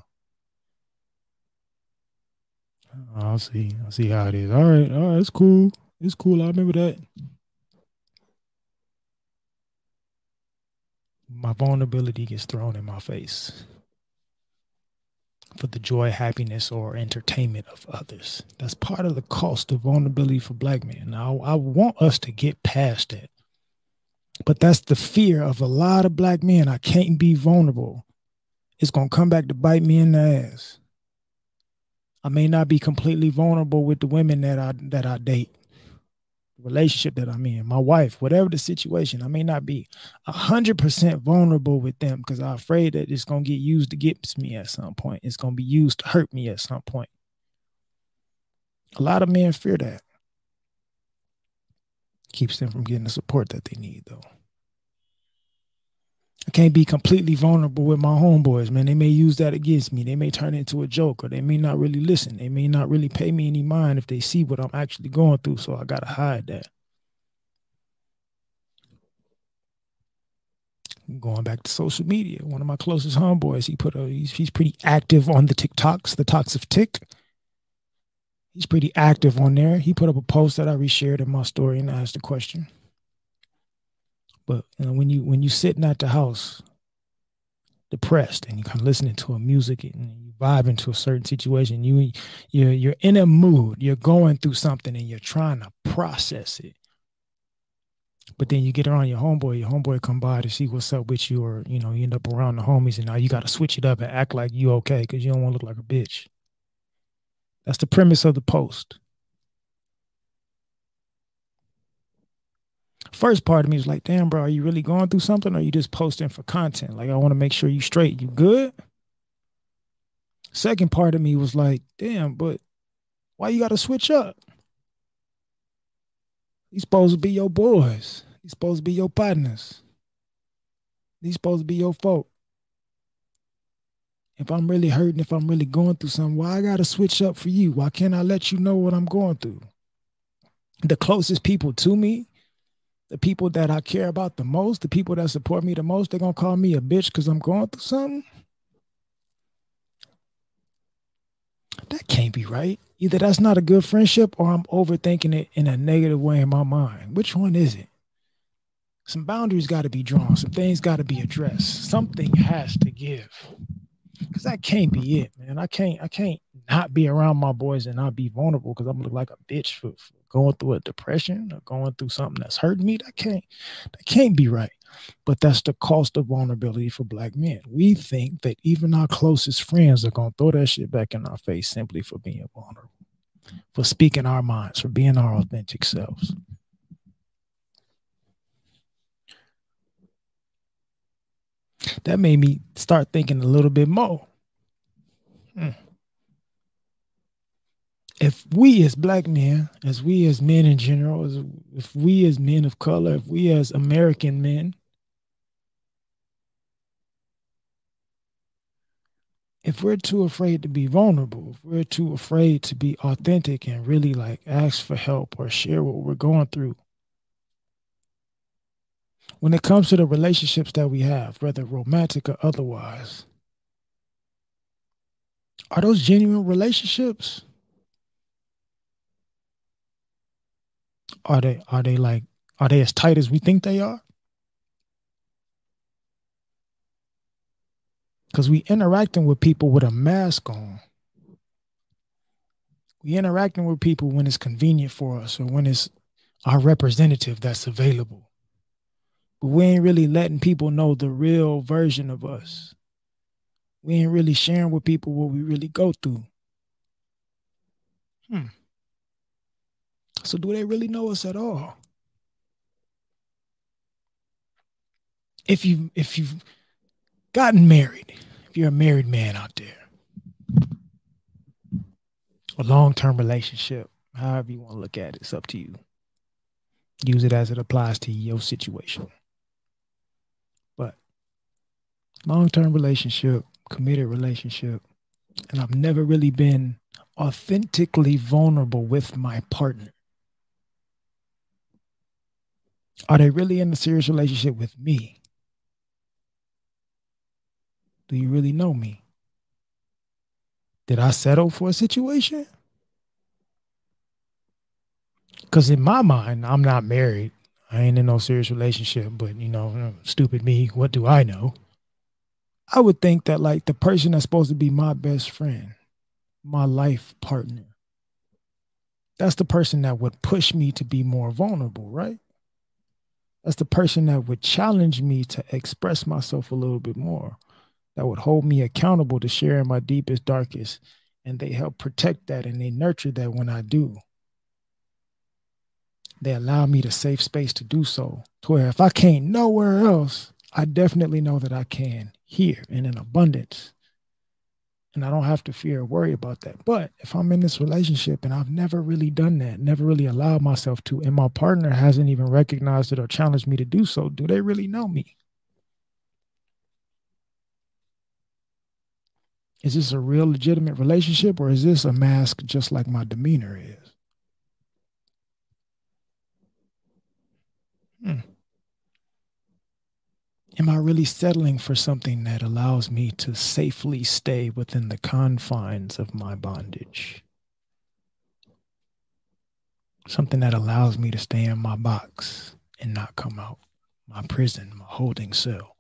S3: Oh, I'll see. I'll see how it is. All right. All right. It's cool. It's cool. I remember that. My vulnerability gets thrown in my face for the joy, happiness, or entertainment of others. That's part of the cost of vulnerability for black men. Now, I want us to get past that. But that's the fear of a lot of black men. I can't be vulnerable. It's going to come back to bite me in the ass. I may not be completely vulnerable with the women that I that I date relationship that I'm in, my wife, whatever the situation, I may not be hundred percent vulnerable with them because I'm afraid that it's gonna get used against me at some point. It's gonna be used to hurt me at some point. A lot of men fear that. Keeps them from getting the support that they need, though. I can't be completely vulnerable with my homeboys, man. They may use that against me. They may turn it into a joke, or they may not really listen. They may not really pay me any mind if they see what I'm actually going through. So I gotta hide that. Going back to social media, one of my closest homeboys, he put a he's, he's pretty active on the TikToks, the talks of Tick. He's pretty active on there. He put up a post that I reshared in my story and asked a question. But you know, when you when you sitting at the house depressed and you kind of listening to a music and you vibe into a certain situation, you you're you're in a mood, you're going through something and you're trying to process it. But then you get around your homeboy, your homeboy come by to see what's up with you, or you know, you end up around the homies and now you gotta switch it up and act like you okay because you don't want to look like a bitch. That's the premise of the post. First part of me was like, damn, bro, are you really going through something or are you just posting for content? Like, I want to make sure you straight. You good? Second part of me was like, damn, but why you got to switch up? These supposed to be your boys. These supposed to be your partners. These supposed to be your folk. If I'm really hurting, if I'm really going through something, why I gotta switch up for you? Why can't I let you know what I'm going through? The closest people to me the people that I care about the most, the people that support me the most, they're gonna call me a bitch because I'm going through something. That can't be right. Either that's not a good friendship or I'm overthinking it in a negative way in my mind. Which one is it? Some boundaries got to be drawn. Some things got to be addressed. Something has to give. Cause that can't be it, man. I can't, I can't not be around my boys and not be vulnerable because I'm gonna look like a bitch for, for going through a depression or going through something that's hurting me, that can't that can't be right. But that's the cost of vulnerability for black men. We think that even our closest friends are gonna throw that shit back in our face simply for being vulnerable, for speaking our minds, for being our authentic selves. That made me start thinking a little bit more. Hmm if we as black men, as we as men in general, as if we as men of color, if we as American men, if we're too afraid to be vulnerable, if we're too afraid to be authentic and really like ask for help or share what we're going through, when it comes to the relationships that we have, whether romantic or otherwise, are those genuine relationships? Are they are they like are they as tight as we think they are? Because we interacting with people with a mask on. We interacting with people when it's convenient for us or when it's our representative that's available. But we ain't really letting people know the real version of us. We ain't really sharing with people what we really go through. Hmm. So do they really know us at all? If you if you've gotten married, if you're a married man out there, a long-term relationship, however you want to look at it, it's up to you. Use it as it applies to your situation. But long-term relationship, committed relationship, and I've never really been authentically vulnerable with my partner. Are they really in a serious relationship with me? Do you really know me? Did I settle for a situation? Because in my mind, I'm not married. I ain't in no serious relationship, but you know, stupid me, what do I know? I would think that like the person that's supposed to be my best friend, my life partner, that's the person that would push me to be more vulnerable, right? That's the person that would challenge me to express myself a little bit more, that would hold me accountable to sharing my deepest, darkest. And they help protect that and they nurture that when I do. They allow me the safe space to do so. To where if I can't nowhere else, I definitely know that I can here and in abundance and I don't have to fear or worry about that. But if I'm in this relationship and I've never really done that, never really allowed myself to, and my partner hasn't even recognized it or challenged me to do so, do they really know me? Is this a real legitimate relationship or is this a mask just like my demeanor is? Hmm. Am I really settling for something that allows me to safely stay within the confines of my bondage? Something that allows me to stay in my box and not come out, my prison, my holding cell.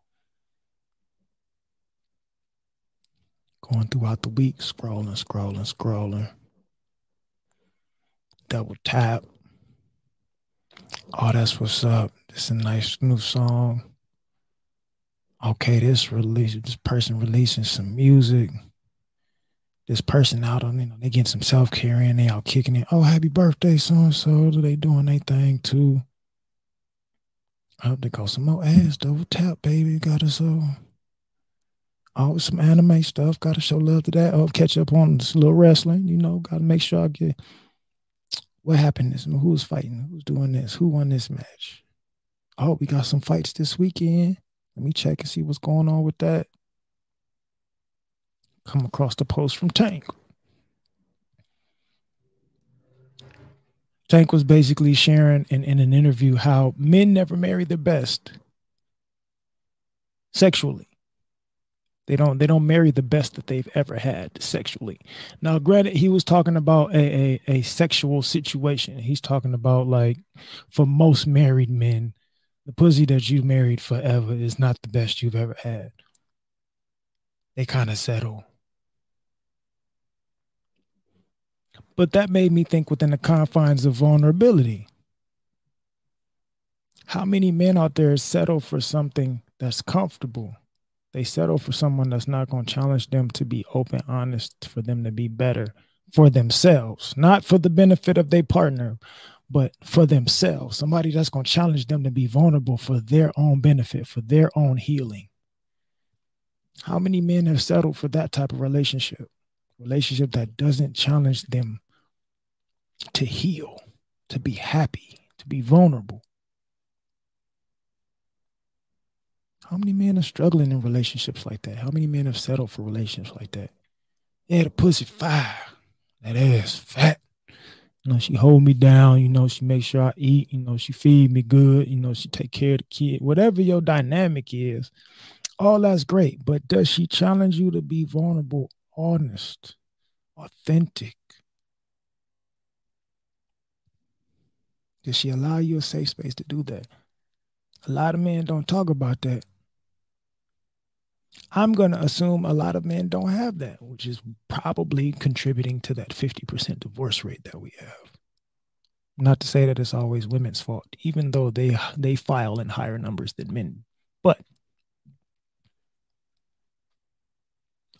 S3: Going throughout the week, scrolling, scrolling, scrolling. Double tap. Oh, that's what's up. It's a nice new song okay, this release, this person releasing some music. This person out on, you know, they getting some self care in, they out kicking it. Oh, happy birthday, so and so. They doing their thing too? I hope they got some more ass double tap, baby. Got us all. Oh, some anime stuff. Got to show love to that. Oh, catch up on this little wrestling. You know, got to make sure I get what happened. This who's fighting? Who's doing this? Who won this match? Oh, we got some fights this weekend. Let me check and see what's going on with that. Come across the post from Tank. Tank was basically sharing in, in an interview how men never marry their best sexually. They don't they don't marry the best that they've ever had sexually. Now, granted, he was talking about a, a, a sexual situation. He's talking about like for most married men, the pussy that you married forever is not the best you've ever had. They kind of settle. But that made me think within the confines of vulnerability. How many men out there settle for something that's comfortable? They settle for someone that's not going to challenge them to be open, honest, for them to be better for themselves, not for the benefit of their partner, but for themselves, somebody that's going to challenge them to be vulnerable for their own benefit, for their own healing. How many men have settled for that type of relationship? Relationship that doesn't challenge them to heal, to be happy, to be vulnerable. How many men are struggling in relationships like that? How many men have settled for relationships like that? Yeah, the pussy fire. That ass fat. You know, she hold me down. You know, she make sure I eat. You know, she feed me good. You know, she take care of the kid. Whatever your dynamic is, all that's great. But does she challenge you to be vulnerable, honest, authentic? Does she allow you a safe space to do that? A lot of men don't talk about that. I'm going to assume a lot of men don't have that, which is probably contributing to that 50% divorce rate that we have. Not to say that it's always women's fault, even though they they file in higher numbers than men. But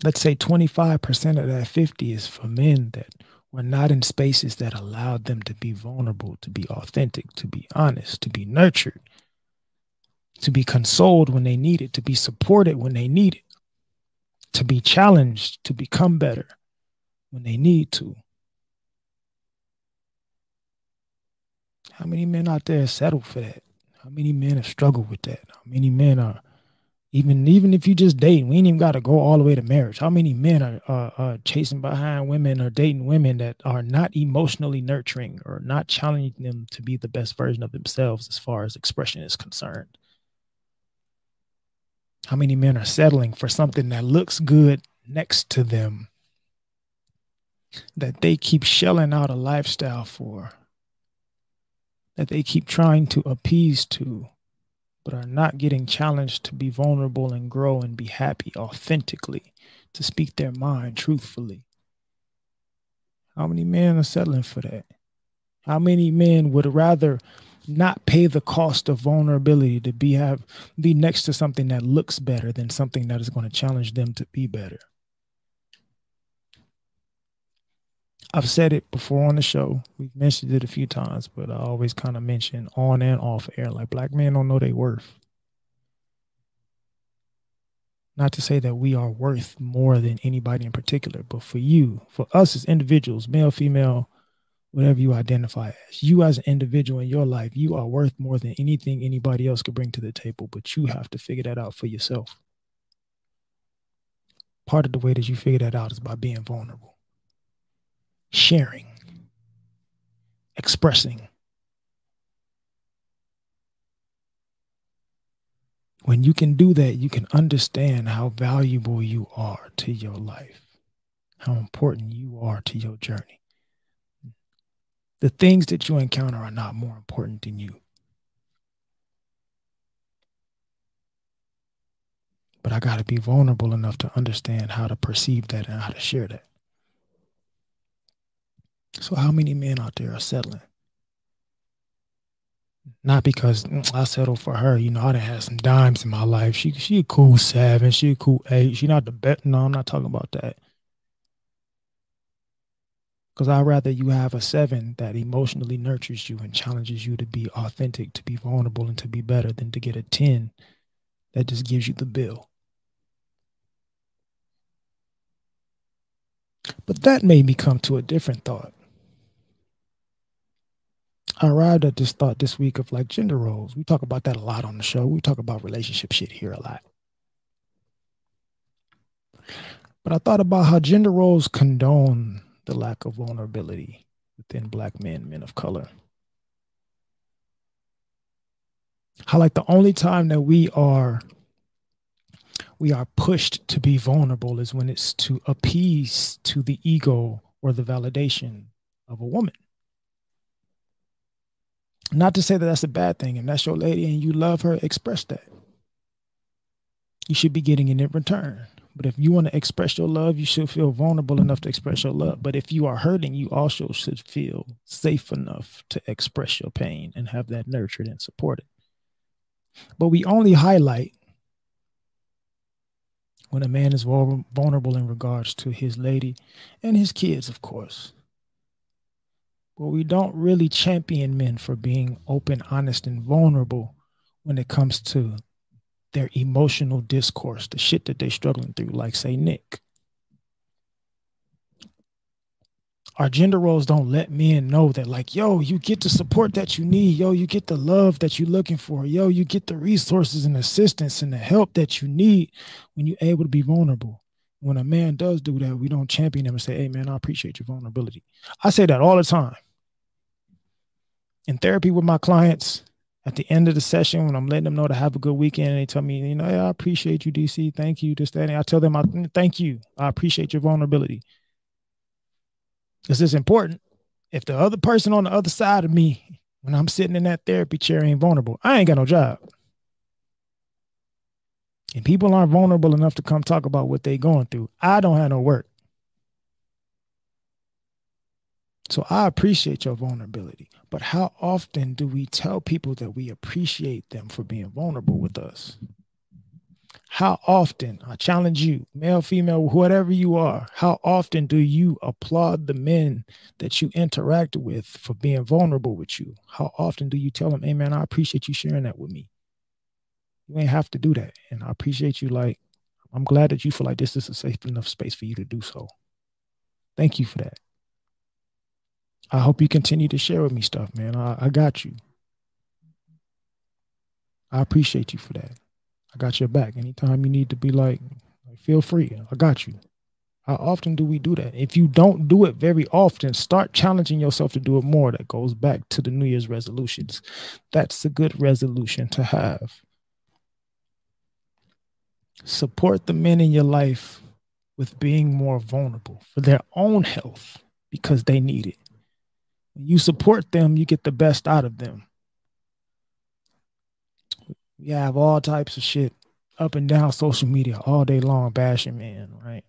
S3: let's say 25% of that 50 is for men that were not in spaces that allowed them to be vulnerable, to be authentic, to be honest, to be nurtured, to be consoled when they need it, to be supported when they need it, to be challenged to become better when they need to. How many men out there settle for that? How many men have struggled with that? How many men are even even if you just date, we ain't even got to go all the way to marriage. How many men are, are, are chasing behind women or dating women that are not emotionally nurturing or not challenging them to be the best version of themselves as far as expression is concerned? How many men are settling for something that looks good next to them that they keep shelling out a lifestyle for, that they keep trying to appease to? but are not getting challenged to be vulnerable and grow and be happy authentically, to speak their mind truthfully. How many men are settling for that? How many men would rather not pay the cost of vulnerability to be have be next to something that looks better than something that is going to challenge them to be better? I've said it before on the show. We've mentioned it a few times, but I always kind of mention on and off air like black men don't know their worth. Not to say that we are worth more than anybody in particular, but for you, for us as individuals, male, female, whatever you identify as, you as an individual in your life, you are worth more than anything anybody else could bring to the table, but you have to figure that out for yourself. Part of the way that you figure that out is by being vulnerable sharing, expressing. When you can do that, you can understand how valuable you are to your life, how important you are to your journey. The things that you encounter are not more important than you. But I got to be vulnerable enough to understand how to perceive that and how to share that. So, how many men out there are settling? Not because mm, I settled for her. You know, I done had some dimes in my life. She she a cool seven. She a cool eight. She not the best. No, I'm not talking about that. Because I'd rather you have a seven that emotionally nurtures you and challenges you to be authentic, to be vulnerable, and to be better than to get a 10 that just gives you the bill. But that made me come to a different thought. I arrived at this thought this week of like gender roles. We talk about that a lot on the show. We talk about relationship shit here a lot. But I thought about how gender roles condone the lack of vulnerability within black men, men of color. How like the only time that we are we are pushed to be vulnerable is when it's to appease to the ego or the validation of a woman. Not to say that that's a bad thing. If that's your lady and you love her, express that. You should be getting it in return. But if you want to express your love, you should feel vulnerable enough to express your love. But if you are hurting, you also should feel safe enough to express your pain and have that nurtured and supported. But we only highlight when a man is vulnerable in regards to his lady and his kids, of course. But we don't really champion men for being open, honest, and vulnerable when it comes to their emotional discourse, the shit that they're struggling through, like, say, Nick. Our gender roles don't let men know that, like, yo, you get the support that you need. Yo, you get the love that you're looking for. Yo, you get the resources and assistance and the help that you need when you're able to be vulnerable when a man does do that, we don't champion him and say, hey, man, I appreciate your vulnerability. I say that all the time. In therapy with my clients, at the end of the session, when I'm letting them know to have a good weekend, and they tell me, you know, I appreciate you, DC. Thank you, this, that. I tell them, I mm, thank you. I appreciate your vulnerability. This is important. If the other person on the other side of me, when I'm sitting in that therapy chair, ain't vulnerable, I ain't got no job and people aren't vulnerable enough to come talk about what they're going through, I don't have no work. So I appreciate your vulnerability. But how often do we tell people that we appreciate them for being vulnerable with us? How often, I challenge you, male, female, whatever you are, how often do you applaud the men that you interact with for being vulnerable with you? How often do you tell them, hey man, I appreciate you sharing that with me? You ain't have to do that. And I appreciate you. Like, I'm glad that you feel like this is a safe enough space for you to do so. Thank you for that. I hope you continue to share with me stuff, man. I, I got you. I appreciate you for that. I got your back. Anytime you need to be like, feel free. I got you. How often do we do that? If you don't do it very often, start challenging yourself to do it more. That goes back to the New Year's resolutions. That's a good resolution to have. Support the men in your life with being more vulnerable for their own health because they need it. When you support them, you get the best out of them. We have all types of shit up and down social media all day long bashing men, right?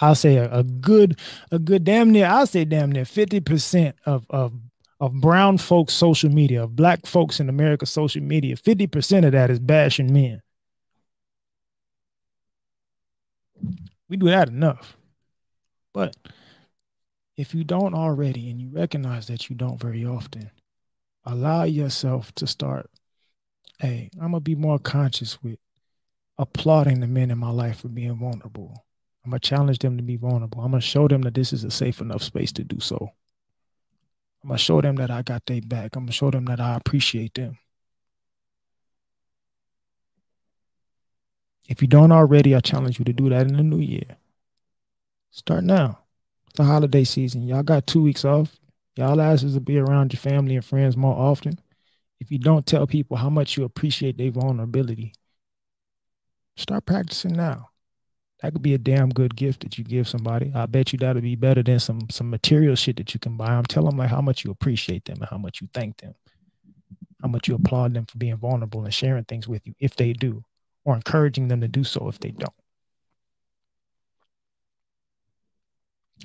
S3: I'll say a, a good, a good damn near, I'll say damn near 50% of, of of brown folks' social media, of black folks in America social media, 50% of that is bashing men. We do that enough. But if you don't already and you recognize that you don't very often, allow yourself to start, hey, I'm going to be more conscious with applauding the men in my life for being vulnerable. I'm going to challenge them to be vulnerable. I'm going to show them that this is a safe enough space to do so. I'm going to show them that I got their back. I'm going to show them that I appreciate them. If you don't already, I challenge you to do that in the new year. Start now the holiday season. Y'all got two weeks off. Y'all asses to be around your family and friends more often. If you don't tell people how much you appreciate their vulnerability, start practicing now. That could be a damn good gift that you give somebody. I bet you that'll be better than some some material shit that you can buy them. Tell them like how much you appreciate them and how much you thank them, how much you applaud them for being vulnerable and sharing things with you if they do, or encouraging them to do so if they don't.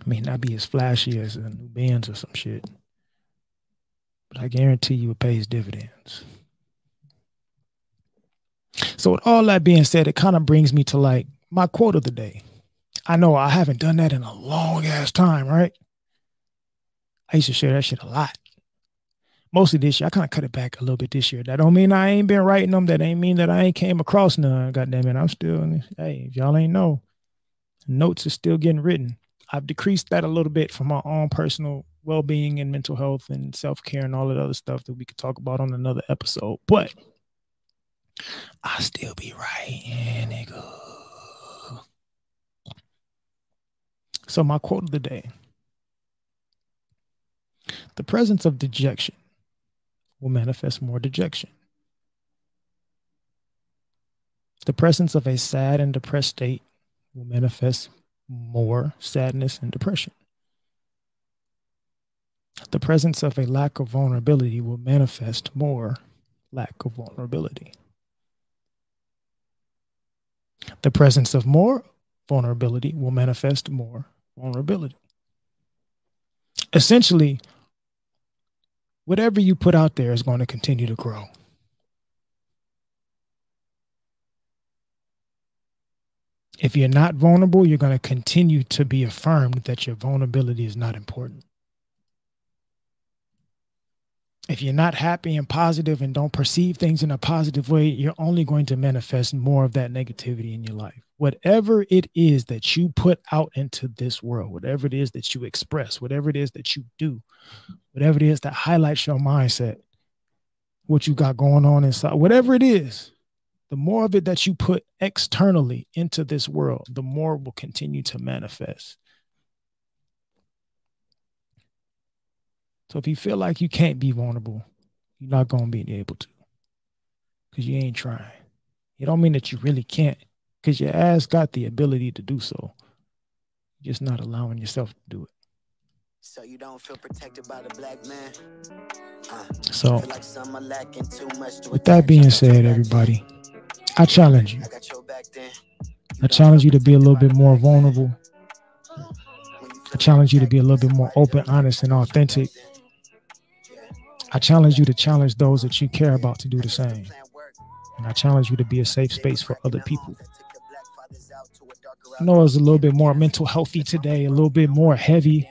S3: May not be as flashy as a new Benz or some shit, but I guarantee you it pays dividends. So, with all that being said, it kind of brings me to like my quote of the day. I know I haven't done that in a long ass time, right? I used to share that shit a lot. Mostly this year. I kind of cut it back a little bit this year. That don't mean I ain't been writing them. That ain't mean that I ain't came across none. God damn it. I'm still, hey, if y'all ain't know, notes are still getting written. I've decreased that a little bit for my own personal well-being and mental health and self-care and all that other stuff that we could talk about on another episode. But I still be writing, nigga. So my quote of the day. The presence of dejection will manifest more dejection. The presence of a sad and depressed state will manifest more sadness and depression. The presence of a lack of vulnerability will manifest more lack of vulnerability. The presence of more vulnerability will manifest more vulnerability. Essentially, whatever you put out there is going to continue to grow. If you're not vulnerable, you're going to continue to be affirmed that your vulnerability is not important. If you're not happy and positive and don't perceive things in a positive way, you're only going to manifest more of that negativity in your life. Whatever it is that you put out into this world, whatever it is that you express, whatever it is that you do, whatever it is that highlights your mindset, what you got going on inside, whatever it is, the more of it that you put externally into this world, the more will continue to manifest. So if you feel like you can't be vulnerable, you're not going to be able to because you ain't trying. It don't mean that you really can't because your ass got the ability to do so. You're just not allowing yourself to do it. So you don't feel protected by the black man. Uh, so, like with that being said, everybody, I challenge you. I challenge you to be a little bit more vulnerable. I challenge you to be a little bit more open, honest, and authentic. I challenge you to challenge those that you care about to do the same. And I challenge you to be a safe space for other people. I know it's a little bit more mental healthy today, a little bit more heavy,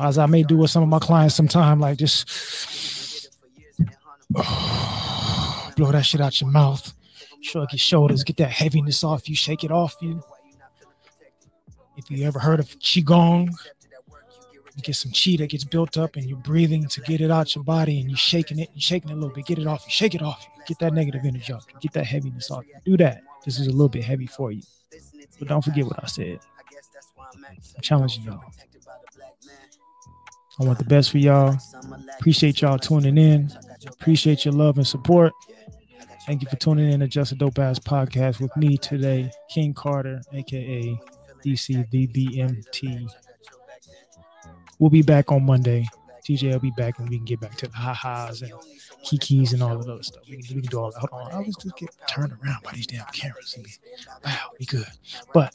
S3: as I may do with some of my clients sometime, like just [SIGHS] [SIGHS] blow that shit out your mouth, shrug your shoulders, get that heaviness off you, shake it off you. If you ever heard of Qigong, you get some chi that gets built up and you're breathing to get it out your body and you're shaking it, shaking it a little bit, get it off, you shake it off, get that negative energy off, get that heaviness off. Do that. This is a little bit heavy for you. But don't forget what I said. I'm challenging y'all. I want the best for y'all. Appreciate y'all tuning in. Appreciate your love and support. Thank you for tuning in to Just a Dope Ass Podcast with me today, King Carter, aka DCVBMT. We'll be back on Monday. TJ will be back and we can get back to the ha-has and kikis and all of those stuff. We can, we can do all that. Hold on. I was just get turned around by these damn cameras. Wow, we good. But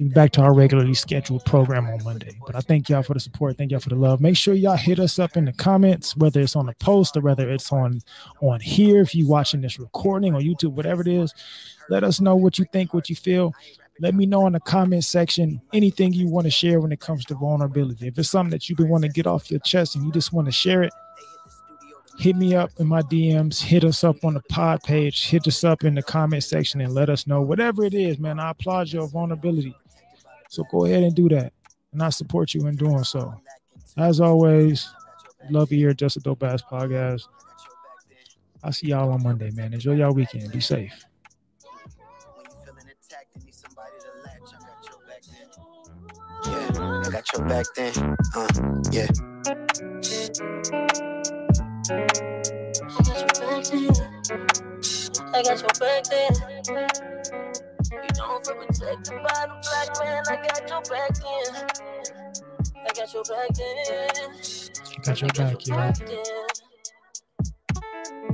S3: back to our regularly scheduled program on Monday. But I thank y'all for the support. Thank y'all for the love. Make sure y'all hit us up in the comments, whether it's on the post or whether it's on on here. If you're watching this recording on YouTube, whatever it is, let us know what you think, what you feel. Let me know in the comment section anything you want to share when it comes to vulnerability. If it's something that you've been wanting to get off your chest and you just want to share it, hit me up in my DMs, hit us up on the pod page, hit us up in the comment section and let us know whatever it is, man. I applaud your vulnerability. So go ahead and do that. And I support you in doing so. As always, love you here, Just a Dope Ass Podcast. I'll see y'all on Monday, man. Enjoy y'all weekend. Be safe.
S2: Yeah, I got your back then. Uh, yeah. I got your back then. I got your back then. You don't feel protected by the black man. I got your back then. I got your back then.
S3: I got your back, you Yeah.